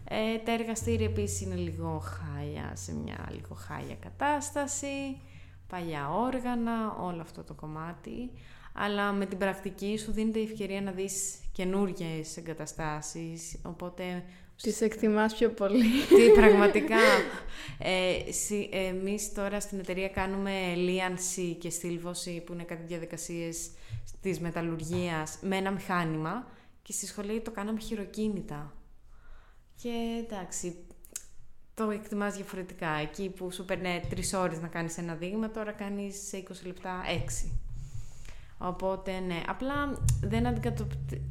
Ε, τα εργαστήρια επίσης είναι λίγο χάλια, σε μια λίγο χάλια κατάσταση, παλιά όργανα, όλο αυτό το κομμάτι. Αλλά με την πρακτική σου δίνεται η ευκαιρία να δεις καινούργιες εγκαταστάσεις, οπότε τις εκτιμάς πιο πολύ. Τι, πραγματικά. Ε, εμείς τώρα στην εταιρεία κάνουμε λίανση και στήλβωση, που είναι κάτι διαδικασίες της μεταλλουργίας, με ένα μηχάνημα και στη σχολή το κάναμε χειροκίνητα. Και εντάξει, το εκτιμάς διαφορετικά. Εκεί που σου παίρνει τρεις ώρες να κάνεις ένα δείγμα, τώρα κάνεις σε 20 λεπτά έξι. Οπότε ναι, απλά δεν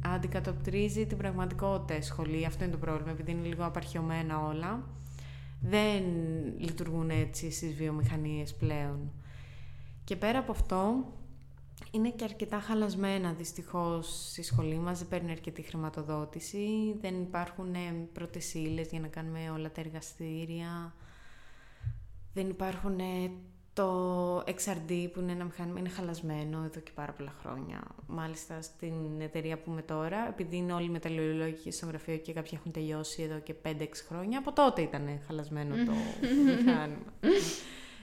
αντικατοπτρίζει την πραγματικότητα η σχολή. Αυτό είναι το πρόβλημα, επειδή είναι λίγο απαρχιωμένα όλα. Δεν λειτουργούν έτσι στις βιομηχανίες πλέον. Και πέρα από αυτό, είναι και αρκετά χαλασμένα δυστυχώς στη σχολή μας, δεν παίρνει αρκετή χρηματοδότηση, δεν υπάρχουν ε, πρώτες για να κάνουμε όλα τα εργαστήρια, δεν υπάρχουν ε, το XRD που είναι ένα μηχάνημα είναι χαλασμένο εδώ και πάρα πολλά χρόνια. Μάλιστα στην εταιρεία που είμαι τώρα, επειδή είναι όλοι μεταλλιολόγοι στο γραφείο και κάποιοι έχουν τελειώσει εδώ και 5-6 χρόνια, από τότε ήταν χαλασμένο το μηχάνημα.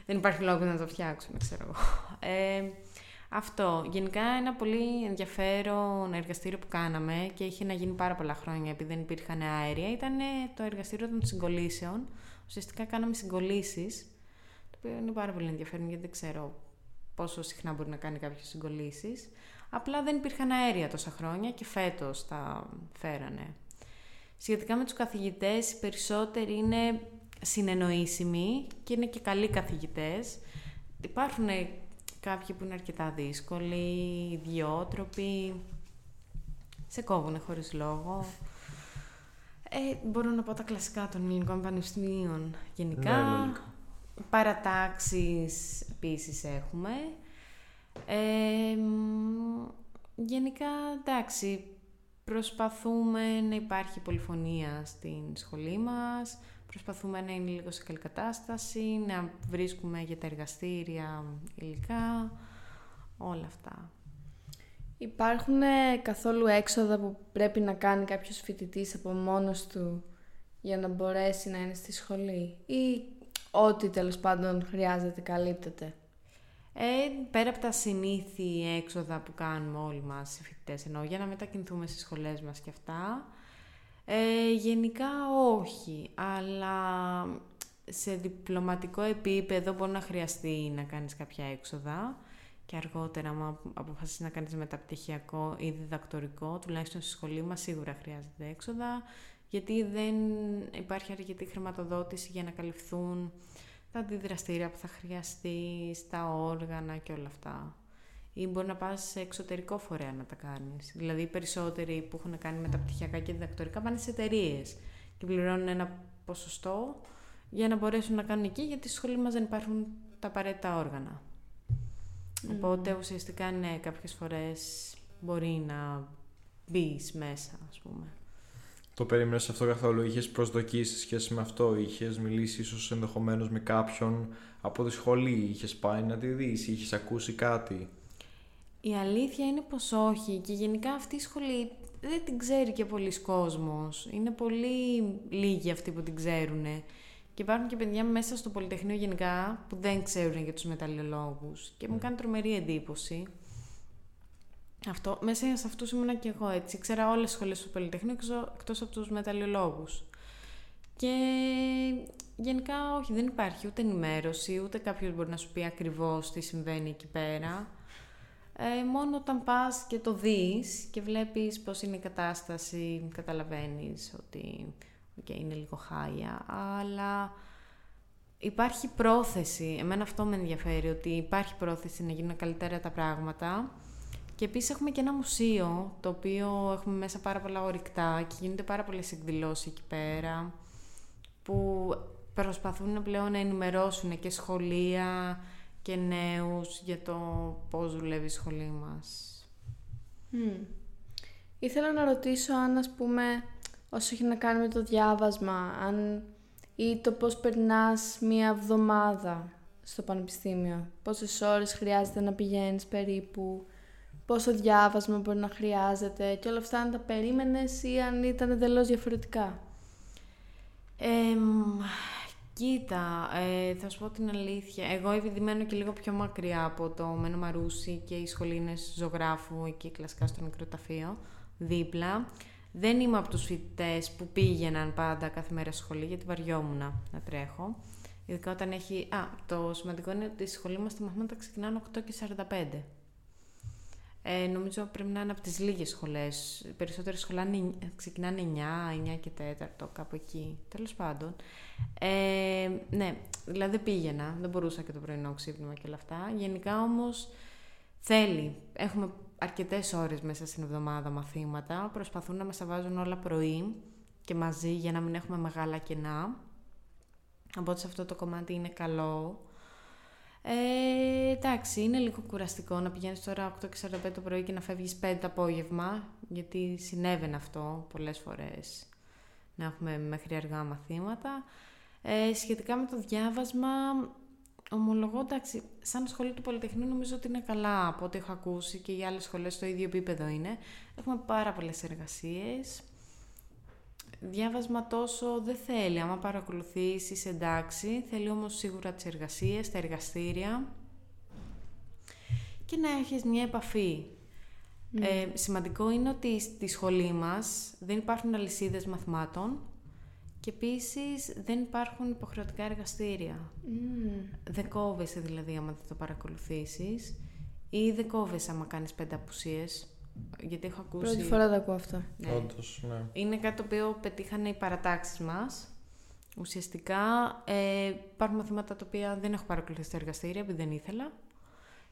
Δεν υπάρχει λόγος να το φτιάξουμε, ξέρω εγώ. Ε, αυτό. Γενικά ένα πολύ ενδιαφέρον εργαστήριο που κάναμε και είχε να γίνει πάρα πολλά χρόνια επειδή δεν υπήρχαν αέρια ήταν το εργαστήριο των συγκολήσεων. Ουσιαστικά κάναμε συγκολήσεις οποίο είναι πάρα πολύ ενδιαφέρον γιατί δεν ξέρω πόσο συχνά μπορεί να κάνει κάποιο συγκολήσεις. Απλά δεν υπήρχαν αέρια τόσα χρόνια και φέτος τα φέρανε. Σχετικά με τους καθηγητές, οι περισσότεροι είναι συνεννοήσιμοι και είναι και καλοί καθηγητές. Υπάρχουν κάποιοι που είναι αρκετά δύσκολοι, ιδιότροποι, σε κόβουνε χωρίς λόγο. Ε, μπορώ να πω τα κλασικά των ελληνικών πανεπιστημίων γενικά. Ναι, Παρατάξεις επίσης έχουμε. γενικά, εντάξει, προσπαθούμε να υπάρχει πολυφωνία στην σχολή μας, προσπαθούμε να είναι λίγο σε καλή κατάσταση, να βρίσκουμε για τα εργαστήρια υλικά, όλα αυτά. Υπάρχουν καθόλου έξοδα που πρέπει να κάνει κάποιος φοιτητής από μόνος του για να μπορέσει να είναι στη σχολή ή ό,τι τέλος πάντων χρειάζεται καλύπτεται. Ε, πέρα από τα συνήθη έξοδα που κάνουμε όλοι μας οι φοιτητές, ενώ για να μετακινηθούμε στις σχολές μας και αυτά, ε, γενικά όχι, αλλά σε διπλωματικό επίπεδο μπορεί να χρειαστεί να κάνεις κάποια έξοδα και αργότερα, αν αποφασίσεις να κάνεις μεταπτυχιακό ή διδακτορικό, τουλάχιστον στη σχολή μας σίγουρα χρειάζεται έξοδα γιατί δεν υπάρχει αρκετή χρηματοδότηση για να καλυφθούν τα αντιδραστήρια που θα χρειαστεί, τα όργανα και όλα αυτά. Ή μπορεί να πας σε εξωτερικό φορέα να τα κάνεις. Δηλαδή οι περισσότεροι που έχουν κάνει μεταπτυχιακά και διδακτορικά πάνε σε εταιρείες και πληρώνουν ένα ποσοστό για να μπορέσουν να κάνουν εκεί, γιατί στη σχολή μας δεν υπάρχουν τα απαραίτητα όργανα. Οπότε ουσιαστικά ναι, κάποιες φορές μπορεί να μπεις μέσα, ας πούμε. Το περίμενες αυτό καθόλου, είχες προσδοκίες σε σχέση με αυτό, είχες μιλήσει ίσως ενδεχομένως με κάποιον από τη σχολή, είχες πάει να τη δεις, είχες ακούσει κάτι; Η αλήθεια είναι πως όχι και γενικά αυτή η σχολή δεν την ξέρει και πολλοί κόσμος. Είναι πολύ λίγοι αυτοί που την ξέρουν. Και υπάρχουν και παιδιά μέσα στο Πολυτεχνείο γενικά που δεν ξέρουν για τους μεταλλιολόγους και μου κάνει τρομερή εντύπωση. Αυτό, μέσα σε αυτούς ήμουνα και εγώ έτσι. Ξέρα όλες τις σχολές του Πολυτεχνείου εκτός από τους μεταλλιολόγους. Και γενικά όχι, δεν υπάρχει ούτε ενημέρωση, ούτε κάποιος μπορεί να σου πει ακριβώς τι συμβαίνει εκεί πέρα. Ε, μόνο όταν πας και το δεις και βλέπεις πώς είναι η κατάσταση, καταλαβαίνεις ότι okay, είναι λίγο χάλια, αλλά υπάρχει πρόθεση, εμένα αυτό με ενδιαφέρει, ότι υπάρχει πρόθεση να γίνουν καλύτερα τα πράγματα και επίσης έχουμε και ένα μουσείο, το οποίο έχουμε μέσα πάρα πολλά ορυκτά και γίνονται πάρα πολλές εκδηλώσεις εκεί πέρα, που προσπαθούν πλέον να ενημερώσουν και σχολεία και νέους για το πώς δουλεύει η σχολή μας. Mm. Ήθελα να ρωτήσω αν, ας πούμε, όσο έχει να κάνει με το διάβασμα, αν ή το πώς περνάς μία εβδομάδα στο πανεπιστήμιο, πόσες ώρες χρειάζεται να πηγαίνεις περίπου, πόσο διάβασμα μπορεί να χρειάζεται και όλα αυτά αν τα περίμενες ή αν ήταν εντελώς διαφορετικά. Κοίτα, ε, θα σου πω την αλήθεια. Εγώ επειδή μένω και λίγο πιο μακριά από το Μένο Μαρούσι και οι σχολή είναι ζωγράφου εκεί κλασικά στο νεκροταφείο, δίπλα. Δεν είμαι από τους φοιτητές που πήγαιναν πάντα κάθε μέρα σχολή γιατί βαριόμουν να τρέχω. Ειδικά όταν έχει... Α, το σημαντικό είναι ότι η σχολή μας τα μαθήματα ξεκινάνε 8 και 45. Ε, νομίζω πρέπει να είναι από τις λίγες σχολές. Οι περισσότερες σχολές ξεκινάνε 9, 9 και 4, κάπου εκεί. Τέλος πάντων. Ε, ναι, δηλαδή πήγαινα. Δεν μπορούσα και το πρωινό ξύπνημα και όλα αυτά. Γενικά όμως θέλει. Έχουμε αρκετές ώρες μέσα στην εβδομάδα μαθήματα. Προσπαθούν να μας τα βάζουν όλα πρωί και μαζί για να μην έχουμε μεγάλα κενά. Οπότε σε αυτό το κομμάτι είναι καλό. Ε, εντάξει, είναι λίγο κουραστικό να πηγαίνεις τώρα 8 και 45 το πρωί και να φεύγεις 5 το απόγευμα, γιατί συνέβαινε αυτό πολλές φορές να έχουμε μέχρι αργά μαθήματα. Ε, σχετικά με το διάβασμα, ομολογώ, εντάξει, σαν σχολή του Πολυτεχνείου νομίζω ότι είναι καλά από ό,τι έχω ακούσει και οι άλλες σχολές στο ίδιο επίπεδο είναι. Έχουμε πάρα πολλές εργασίες, διάβασμα τόσο δεν θέλει. Άμα παρακολουθήσει, εντάξει. Θέλει όμως σίγουρα τις εργασίες, τα εργαστήρια και να έχεις μια επαφή. Ναι. Ε, σημαντικό είναι ότι στη σχολή μας δεν υπάρχουν αλυσίδες μαθημάτων και επίσης δεν υπάρχουν υποχρεωτικά εργαστήρια. Mm. Δεν κόβεσαι δηλαδή άμα δεν το παρακολουθήσεις ή δεν κόβεσαι άμα κάνεις πέντε απουσίες γιατί έχω ακούσει... Πρώτη φορά το ακούω αυτό. Ναι. Όντως, ναι. Είναι κάτι το οποίο πετύχανε οι παρατάξεις μας. Ουσιαστικά ε, υπάρχουν μαθήματα τα οποία δεν έχω παρακολουθήσει στα εργαστήρια επειδή δεν ήθελα.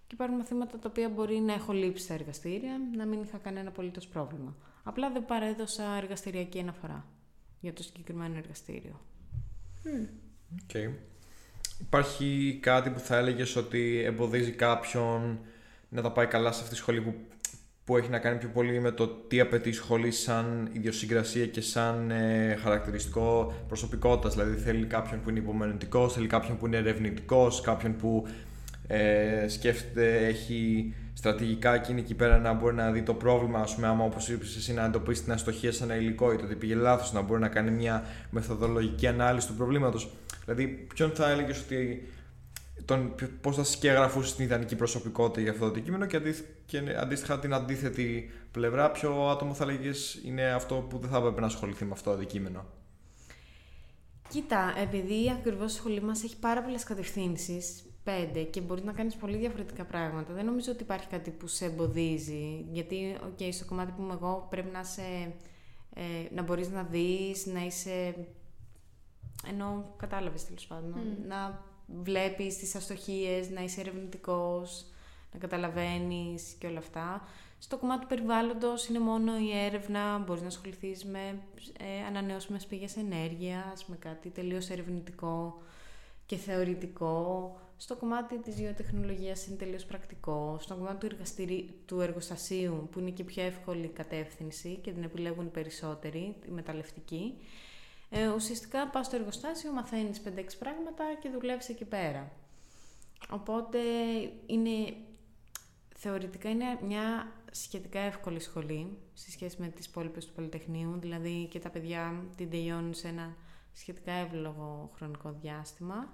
Και υπάρχουν μαθήματα τα οποία μπορεί να έχω λείψει στα εργαστήρια, να μην είχα κανένα απολύτως πρόβλημα. Απλά δεν παρέδωσα εργαστηριακή αναφορά για το συγκεκριμένο εργαστήριο. Okay. Υπάρχει κάτι που θα έλεγες ότι εμποδίζει κάποιον να τα πάει καλά σε αυτή τη σχολή που που έχει να κάνει πιο πολύ με το τι απαιτείς η σχολή σαν ιδιοσυγκρασία και σαν ε, χαρακτηριστικό προσωπικότητας. Δηλαδή θέλει κάποιον που είναι υπομονετικός, θέλει κάποιον που είναι ερευνητικός, κάποιον που ε, σκέφτεται, έχει στρατηγικά και είναι εκεί πέρα να μπορεί να δει το πρόβλημα, ας πούμε, άμα όπως είπες εσύ να εντοπίσει την αστοχία σε ένα υλικό ή το ότι πήγε λάθος, να μπορεί να κάνει μια μεθοδολογική ανάλυση του προβλήματος. Δηλαδή, ποιον θα έλεγες ότι τον, πώς θα σκεγγραφούσε την ιδανική προσωπικότητα για αυτό το αντικείμενο και, και αντίστοιχα την αντίθετη πλευρά, ποιο άτομο θα λέγε είναι αυτό που δεν θα έπρεπε να ασχοληθεί με αυτό το αντικείμενο; Κοίτα, επειδή ακριβώς η σχολή μας έχει πάρα πολλές κατευθύνσεις, πέντε, και μπορείς να κάνεις πολύ διαφορετικά πράγματα, δεν νομίζω ότι υπάρχει κάτι που σε εμποδίζει. Γιατί, okay, στο κομμάτι που είμαι εγώ, πρέπει να, σε, ε, να μπορείς να δεις, να είσαι. ενώ κατάλαβες τέλος πάντων. Mm. Να βλέπεις τις αστοχίες, να είσαι ερευνητικός, να καταλαβαίνεις και όλα αυτά. Στο κομμάτι του περιβάλλοντος είναι μόνο η έρευνα, μπορείς να ασχοληθείς με ε, ανανεώσιμες πηγές ενέργειας, με κάτι τελείως ερευνητικό και θεωρητικό. Στο κομμάτι της βιοτεχνολογίας είναι τελείως πρακτικό. Στο κομμάτι του, του εργοστασίου, που είναι και πιο εύκολη κατεύθυνση και την επιλέγουν οι περισσότεροι, η μεταλλευτική, ε, ουσιαστικά πας στο εργοστάσιο, μαθαίνεις 5-6 πράγματα και δουλεύεις εκεί πέρα. Οπότε είναι, θεωρητικά είναι μια σχετικά εύκολη σχολή σε σχέση με τις υπόλοιπες του Πολυτεχνείου, δηλαδή και τα παιδιά την τελειώνουν σε ένα σχετικά εύλογο χρονικό διάστημα.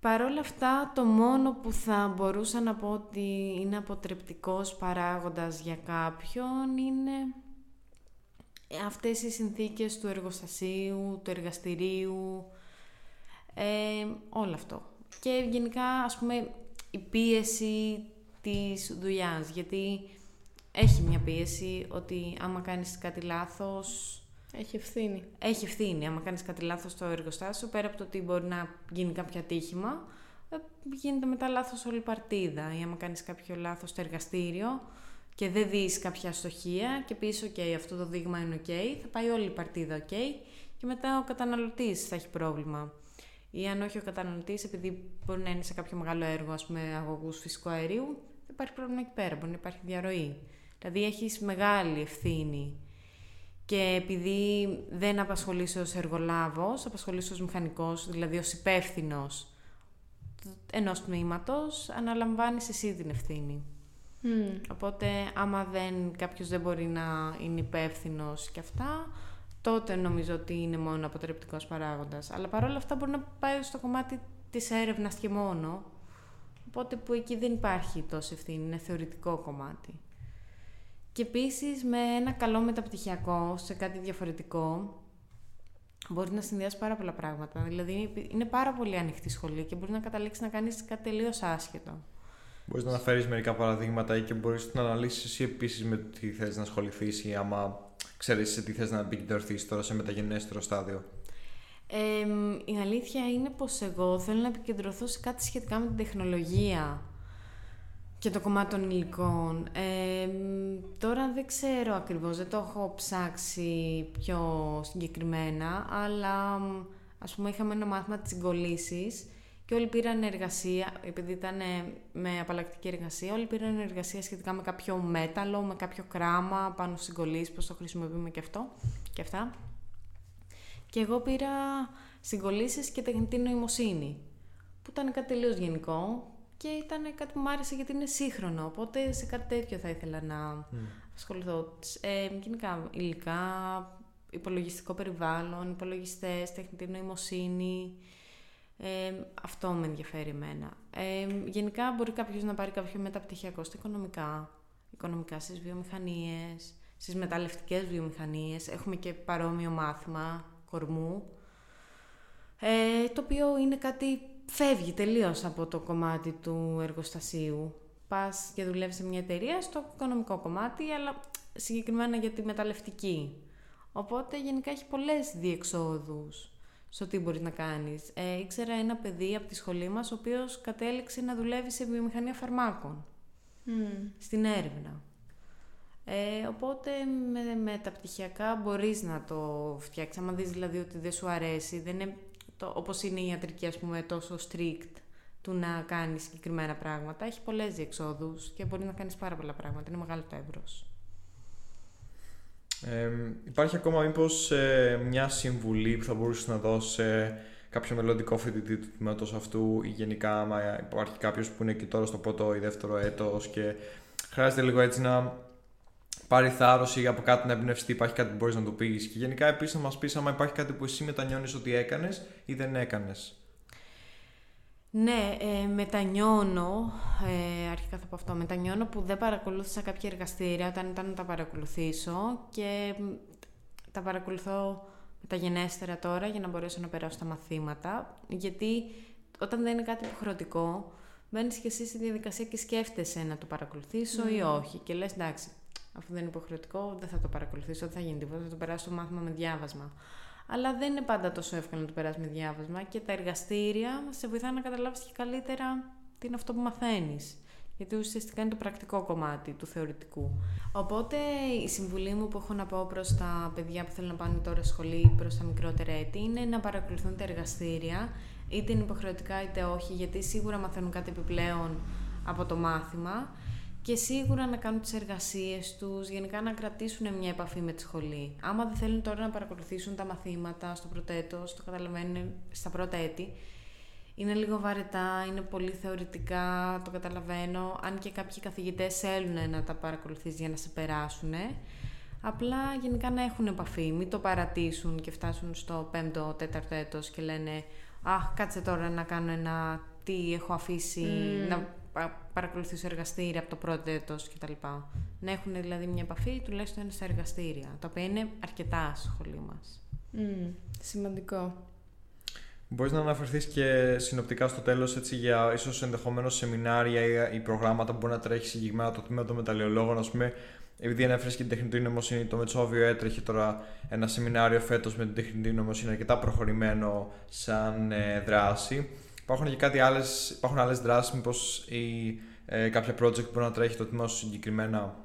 Παρ' όλα αυτά, το μόνο που θα μπορούσα να πω ότι είναι αποτρεπτικός παράγοντας για κάποιον είναι αυτές οι συνθήκες του εργοστασίου, του εργαστηρίου, ε, όλο αυτό. Και γενικά, ας πούμε, η πίεση της δουλειάς, γιατί έχει μια πίεση ότι άμα κάνεις κάτι λάθος... Έχει ευθύνη. Έχει ευθύνη. Άμα κάνεις κάτι λάθος στο εργοστάσιο, πέρα από το ότι μπορεί να γίνει κάποιο ατύχημα, ε, γίνεται μετά λάθος όλη η παρτίδα. Ή άμα κάνεις κάποιο λάθος στο εργαστήριο και δεν δεις κάποια αστοχία και πεις ok, αυτό το δείγμα είναι ok, θα πάει όλη η παρτίδα ok και μετά ο καταναλωτής θα έχει πρόβλημα. Ή αν όχι ο καταναλωτής, επειδή μπορεί να είναι σε κάποιο μεγάλο έργο, ας πούμε, αγωγούς φυσικού αερίου, δεν υπάρχει πρόβλημα εκεί πέρα, μπορεί να υπάρχει διαρροή. Δηλαδή έχεις μεγάλη ευθύνη και επειδή δεν απασχολείσαι ως εργολάβος, απασχολείσαι ως μηχανικός, δηλαδή ως υπεύθυνος ενός τμήματος, αναλαμβάνεις εσύ την ευθύνη. Οπότε άμα δεν, κάποιος δεν μπορεί να είναι υπεύθυνος και αυτά, τότε νομίζω ότι είναι μόνο αποτρεπτικός παράγοντας. Αλλά παρόλα αυτά μπορεί να πάει στο κομμάτι της έρευνας και μόνο, οπότε που εκεί δεν υπάρχει τόση ευθύνη, είναι θεωρητικό κομμάτι. Και επίσης με ένα καλό μεταπτυχιακό σε κάτι διαφορετικό μπορεί να συνδυάσει πάρα πολλά πράγματα. Δηλαδή είναι πάρα πολύ ανοιχτή σχολή και μπορεί να καταλήξει να κάνεις κάτι τελείως άσχετο. Μπορείς να αναφέρεις μερικά παραδείγματα και μπορείς να αναλύσεις εσύ επίσης με το τι θες να ασχοληθείς ή άμα ξέρεις σε τι θες να επικεντρωθείς τώρα σε μεταγενέστερο στάδιο. Ε, η αλήθεια είναι πως εγώ θέλω να επικεντρωθώ σε κάτι σχετικά με την τεχνολογία και το κομμάτι των υλικών. Ε, τώρα δεν ξέρω ακριβώς, δεν το έχω ψάξει πιο συγκεκριμένα, αλλά ας πούμε είχαμε ένα μάθημα της συγκολήσης και όλοι πήραν εργασία, επειδή ήταν με απαλλακτική εργασία, όλοι πήραν εργασία σχετικά με κάποιο μέταλλο, με κάποιο κράμα πάνω στις συγκολήσεις, πώς το χρησιμοποιούμε και αυτό και αυτά. Και εγώ πήρα συγκολήσεις και τεχνητή νοημοσύνη, που ήταν κάτι τελείως γενικό, και ήταν κάτι που μου άρεσε γιατί είναι σύγχρονο. Οπότε σε κάτι τέτοιο θα ήθελα να mm. ασχοληθώ. Ε, γενικά, υλικά, υπολογιστικό περιβάλλον, υπολογιστές, τεχνητή νοημοσύνη. Ε, αυτό με ενδιαφέρει εμένα. Ε, γενικά μπορεί κάποιος να πάρει κάποιο μεταπτυχιακό στα οικονομικά, οικονομικά στις βιομηχανίες, στις μεταλλευτικές βιομηχανίες. Έχουμε και παρόμοιο μάθημα κορμού, ε, το οποίο είναι κάτι φεύγει τελείως από το κομμάτι του εργοστασίου. Πας και δουλεύεις σε μια εταιρεία στο οικονομικό κομμάτι, αλλά συγκεκριμένα για τη μεταλλευτική. Οπότε γενικά έχει πολλές διεξόδους στο τι μπορείς να κάνεις. Ε, ήξερα ένα παιδί από τη σχολή μας, ο οποίος κατέληξε να δουλεύει σε βιομηχανία φαρμάκων. Στην έρευνα. Ε, οπότε με, με τα πτυχιακά μπορείς να το φτιάξεις. Αν δεις δηλαδή ότι δεν σου αρέσει, δεν είναι το, όπως είναι η ιατρική ας πούμε τόσο strict του να κάνεις συγκεκριμένα πράγματα. Έχει πολλές διεξόδους και μπορεί να κάνεις πάρα πολλά πράγματα. Είναι μεγάλο το εύρος. Ε, υπάρχει ακόμα μήπως ε, μια συμβουλή που θα μπορούσες να δώσεις σε κάποιο μελλοντικό φοιτητή του τμήματος αυτού ή γενικά άμα υπάρχει κάποιος που είναι και τώρα στο πρώτο ή δεύτερο έτος και χρειάζεται λίγο έτσι να πάρει θάρρος ή από κάτι να εμπνευστεί, υπάρχει κάτι που μπορείς να το πεις. Και γενικά επίσης να μας πεις αν υπάρχει κάτι που εσύ μετανιώνεις ότι έκανες ή δεν έκανες. Ναι, ε, μετανιώνω, ε, αρχικά θα πω αυτό, μετανιώνω που δεν παρακολούθησα κάποια εργαστήρια όταν ήταν να τα παρακολουθήσω και τα παρακολουθώ μεταγενέστερα τώρα για να μπορέσω να περάσω τα μαθήματα, γιατί όταν δεν είναι κάτι υποχρεωτικό, μπαίνεις και εσύ στη διαδικασία και σκέφτεσαι να το παρακολουθήσω ή ναι. όχι και λες εντάξει, αφού δεν είναι υποχρεωτικό, δεν θα το παρακολουθήσω, δεν θα γίνει τίποτα, θα το περάσω το μάθημα με διάβασμα. Αλλά δεν είναι πάντα τόσο εύκολο να το περάσει με διάβασμα και τα εργαστήρια σε βοηθάνε να καταλάβεις και καλύτερα τι είναι αυτό που μαθαίνεις. Γιατί ουσιαστικά είναι το πρακτικό κομμάτι του θεωρητικού. Οπότε η συμβουλή μου που έχω να πω προς τα παιδιά που θέλουν να πάνε τώρα σχολή, προς τα μικρότερα έτη, είναι να παρακολουθούν τα εργαστήρια, είτε είναι υποχρεωτικά είτε όχι, γιατί σίγουρα μαθαίνουν κάτι επιπλέον από το μάθημα και σίγουρα να κάνουν τις εργασίες τους, γενικά να κρατήσουν μια επαφή με τη σχολή. Άμα δεν θέλουν τώρα να παρακολουθήσουν τα μαθήματα στο πρώτο έτος, το καταλαβαίνουν στα πρώτα έτη, είναι λίγο βαρετά, είναι πολύ θεωρητικά, το καταλαβαίνω, αν και κάποιοι καθηγητές θέλουν να τα παρακολουθείς για να σε περάσουν. Απλά γενικά να έχουν επαφή, μην το παρατήσουν και φτάσουν στο πέμπτο, τέταρτο έτος και λένε «Αχ, κάτσε τώρα να κάνω ένα τι έχω αφήσει, να παρακολουθήσω εργαστήρια από το πρώτο έτος κτλ. Να έχουν δηλαδή μια επαφή τουλάχιστον στα εργαστήρια, τα οποία είναι αρκετά στη σχολή μας. Mm, σημαντικό. Μπορείς να αναφερθείς και συνοπτικά στο τέλος έτσι, για ίσως ενδεχομένως σεμινάρια ή, προγράμματα που μπορεί να τρέχει συγκεκριμένα το τμήμα των μεταλλιολόγων, ας πούμε, επειδή ανέφερες και την τεχνητή νοημοσύνη, το Μετσόβιο έτρεχε τώρα ένα σεμινάριο φέτος με την τεχνητή νοημοσύνη αρκετά προχωρημένο σαν ε, δράση. Υπάρχουν και κάτι άλλες, υπάρχουν άλλες δράσεις, μήπως ή ε, κάποια project που μπορεί να τρέχει το τμήμα σου συγκεκριμένα;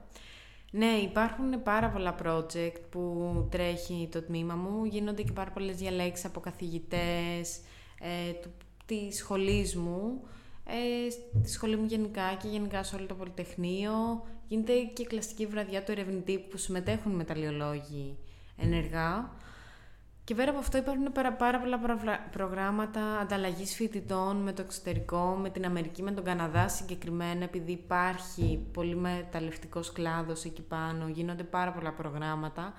Ναι, υπάρχουν πάρα πολλά project που τρέχει το τμήμα μου. Γίνονται και πάρα πολλές διαλέξεις από καθηγητές ε, του, της σχολής μου, ε, στη σχολή μου γενικά και γενικά σε όλο το Πολυτεχνείο. Γίνεται και κλασική βραδιά του ερευνητή που συμμετέχουν μεταλλιολόγοι ενεργά. Και πέρα από αυτό υπάρχουν πάρα, πολλά προγράμματα ανταλλαγής φοιτητών με το εξωτερικό, με την Αμερική, με τον Καναδά συγκεκριμένα, επειδή υπάρχει πολύ μεταλλευτικός κλάδος εκεί πάνω, γίνονται πάρα πολλά προγράμματα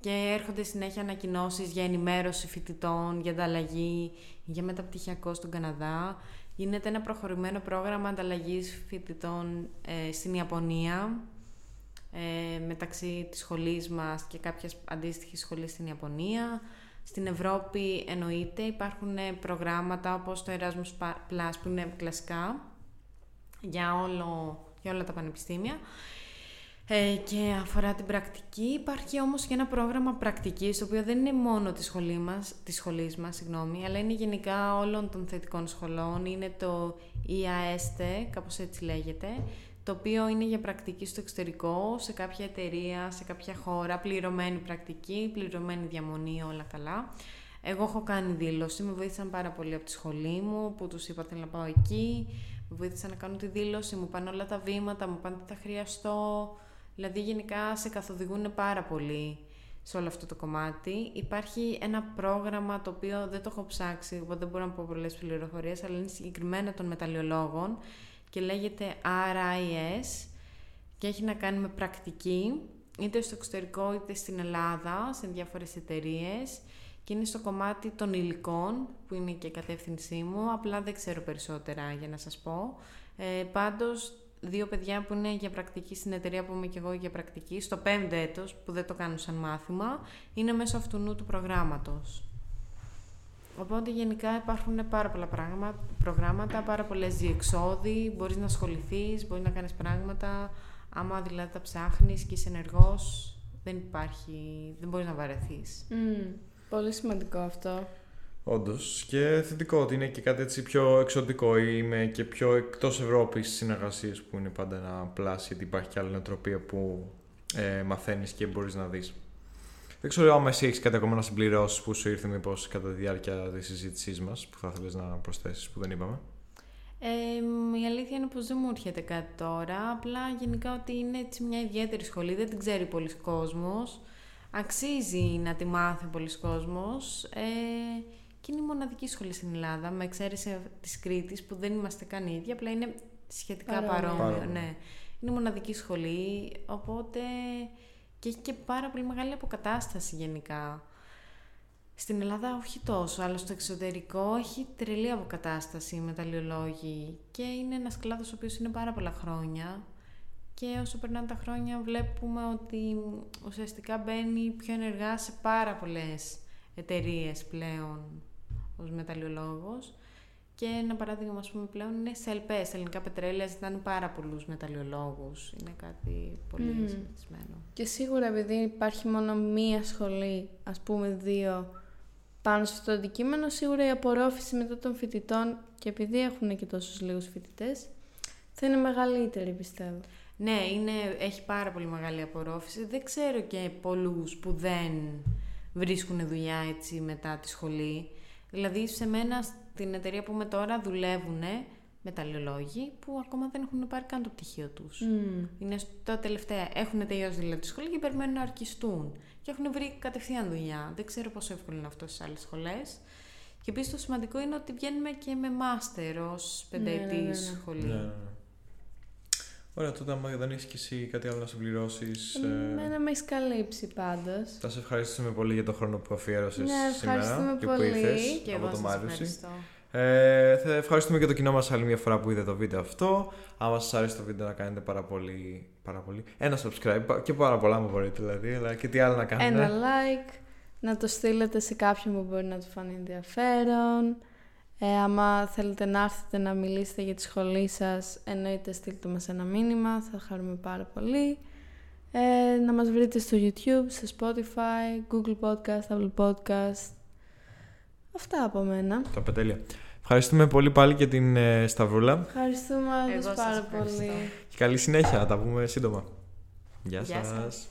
και έρχονται συνέχεια ανακοινώσεις για ενημέρωση φοιτητών, για ανταλλαγή, για μεταπτυχιακό στον Καναδά. Γίνεται ένα προχωρημένο πρόγραμμα ανταλλαγής φοιτητών ε, στην Ιαπωνία, ε, μεταξύ της σχολής μας και κάποιας αντίστοιχης σχολής στην Ιαπωνία. Στην Ευρώπη εννοείται υπάρχουν προγράμματα όπως το Erasmus Plus που είναι κλασικά για, όλο, για όλα τα πανεπιστήμια ε, και αφορά την πρακτική. Υπάρχει όμως και ένα πρόγραμμα πρακτικής, το οποίο δεν είναι μόνο της, σχολή μας, της σχολής μας, συγγνώμη, αλλά είναι γενικά όλων των θετικών σχολών. Είναι το EAST, κάπως έτσι λέγεται, το οποίο είναι για πρακτική στο εξωτερικό, σε κάποια εταιρεία, σε κάποια χώρα, πληρωμένη πρακτική, πληρωμένη διαμονή, όλα καλά. Εγώ έχω κάνει δήλωση, με βοήθησαν πάρα πολύ από τη σχολή μου, που τους είπα να πάω εκεί, με βοήθησαν να κάνω τη δήλωση, μου πάνε όλα τα βήματα, μου πάνε τι θα χρειαστώ, δηλαδή γενικά σε καθοδηγούν πάρα πολύ σε όλο αυτό το κομμάτι. Υπάρχει ένα πρόγραμμα το οποίο δεν το έχω ψάξει, οπότε δεν μπορώ να πω πολλές πληροφορίες, αλλά είναι συγκεκριμένα των μεταλλιολόγων, και λέγεται RIS και έχει να κάνει με πρακτική είτε στο εξωτερικό είτε στην Ελλάδα σε διάφορες εταιρείες και είναι στο κομμάτι των υλικών που είναι και η κατεύθυνσή μου. Απλά δεν ξέρω περισσότερα για να σας πω. Ε, πάντως δύο παιδιά που είναι για πρακτική στην εταιρεία που είμαι και εγώ για πρακτική στο πέμπτο έτος που δεν το κάνουν σαν μάθημα είναι μέσω αυτού του προγράμματος Οπότε γενικά υπάρχουν πάρα πολλά πράγματα, προγράμματα, πάρα πολλές διεξόδοι, μπορείς να ασχοληθείς, μπορείς να κάνεις πράγματα. Άμα δηλαδή τα ψάχνεις και είσαι ενεργός, δεν υπάρχει, δεν μπορείς να βαρεθείς. πολύ σημαντικό αυτό. Όντως. Και θετικό ότι είναι και κάτι έτσι πιο εξωτικό ή με και πιο εκτός Ευρώπης συνεργασίες που είναι πάντα ένα πλάσι, γιατί υπάρχει και άλλη νοοτροπία που ε, μαθαίνεις και μπορείς να δεις. Δεν ξέρω αν εσύ έχεις κάτι ακόμα να συμπληρώσεις που σου ήρθε μήπως κατά τη διάρκεια της συζήτησής μας που θα ήθελες να προσθέσεις που δεν είπαμε. Ε, η αλήθεια είναι πως δεν μου έρχεται κάτι τώρα, απλά γενικά ότι είναι έτσι μια ιδιαίτερη σχολή, δεν την ξέρει πολλοί κόσμος, αξίζει να τη μάθει πολλοί κόσμος. Ε, και είναι η μοναδική σχολή στην Ελλάδα, με εξαίρεση της Κρήτης που δεν είμαστε καν ίδιοι, απλά είναι σχετικά παρόμοιο. Ναι. Είναι μοναδική σχολή, οπότε και έχει και πάρα πολύ μεγάλη αποκατάσταση γενικά. Στην Ελλάδα όχι τόσο, αλλά στο εξωτερικό έχει τρελή αποκατάσταση οι μεταλλιολόγοι και είναι ένας κλάδος ο οποίος είναι πάρα πολλά χρόνια και όσο περνάνε τα χρόνια βλέπουμε ότι ουσιαστικά μπαίνει πιο ενεργά σε πάρα πολλές εταιρείες πλέον ως μεταλλιολόγος και ένα παράδειγμα, ας πούμε, πλέον είναι σε ΕΛΠΕΣ, ελληνικά πετρέλαια, ζητάνε πάρα πολλούς μεταλλιολόγους. Είναι κάτι πολύ mm. συνηθισμένο. Και σίγουρα επειδή υπάρχει μόνο μία σχολή, ας πούμε δύο, πάνω στο αυτό το αντικείμενο, σίγουρα η απορρόφηση μετά των φοιτητών και επειδή έχουν και τόσους λίγους φοιτητές, θα είναι μεγαλύτερη πιστεύω. Ναι, είναι, έχει πάρα πολύ μεγάλη απορρόφηση. Δεν ξέρω και πολλούς που δεν βρίσκουν δουλειά έτσι μετά τη σχολή. Δηλαδή σε μένα στην εταιρεία που είμαι τώρα δουλεύουν μεταλλολόγοι που ακόμα δεν έχουν πάρει καν το πτυχίο τους. Είναι στο τελευταία. Έχουν τελειώσει δηλαδή τη σχολή και περιμένουν να αρκιστούν. Και έχουν βρει κατευθείαν δουλειά. Δεν ξέρω πόσο εύκολο είναι αυτό στις άλλες σχολές. Και επίσης το σημαντικό είναι ότι βγαίνουμε και με μάστερ ω πενταετή ναι, ναι, ναι. σχολή. Ναι, ναι, ναι. Ωραία, τότε άμα δεν έχεις και εσύ κάτι άλλο να συμπληρώσεις. Εμένα με έχει καλύψει πάντως. Θα σε ευχαριστούμε πολύ για τον χρόνο που αφιέρωσες Ναι, σήμερα ευχαριστούμε και που πολύ. ήρθες Και από εγώ το σας Μάρτιουση. ευχαριστώ. Ε, θα ευχαριστούμε και το κοινό μας άλλη μια φορά που είδε το βίντεο αυτό. Άμα σας άρεσε το βίντεο να κάνετε πάρα πολύ, πάρα πολύ. Ένα subscribe και πάρα πολλά μου μπορείτε δηλαδή, αλλά και τι άλλο να κάνετε. Ένα like, να το στείλετε σε κάποιον που μπορεί να του φανεί ενδιαφέρον. Ε, άμα θέλετε να έρθετε να μιλήσετε για τη σχολή σας, εννοείται στείλτε μας ένα μήνυμα, θα χαρούμε πάρα πολύ. Ε, να μας βρείτε στο YouTube, στο Spotify, Google Podcast, Apple Podcast. Αυτά από μένα. Τα πετέλεια. Ευχαριστούμε πολύ πάλι και την ε, Σταυρούλα Ευχαριστούμε Εγώ όλους σας πάρα ευχαριστώ. πολύ. και καλή συνέχεια. Θα τα πούμε σύντομα. Γεια, Γεια σας. σας.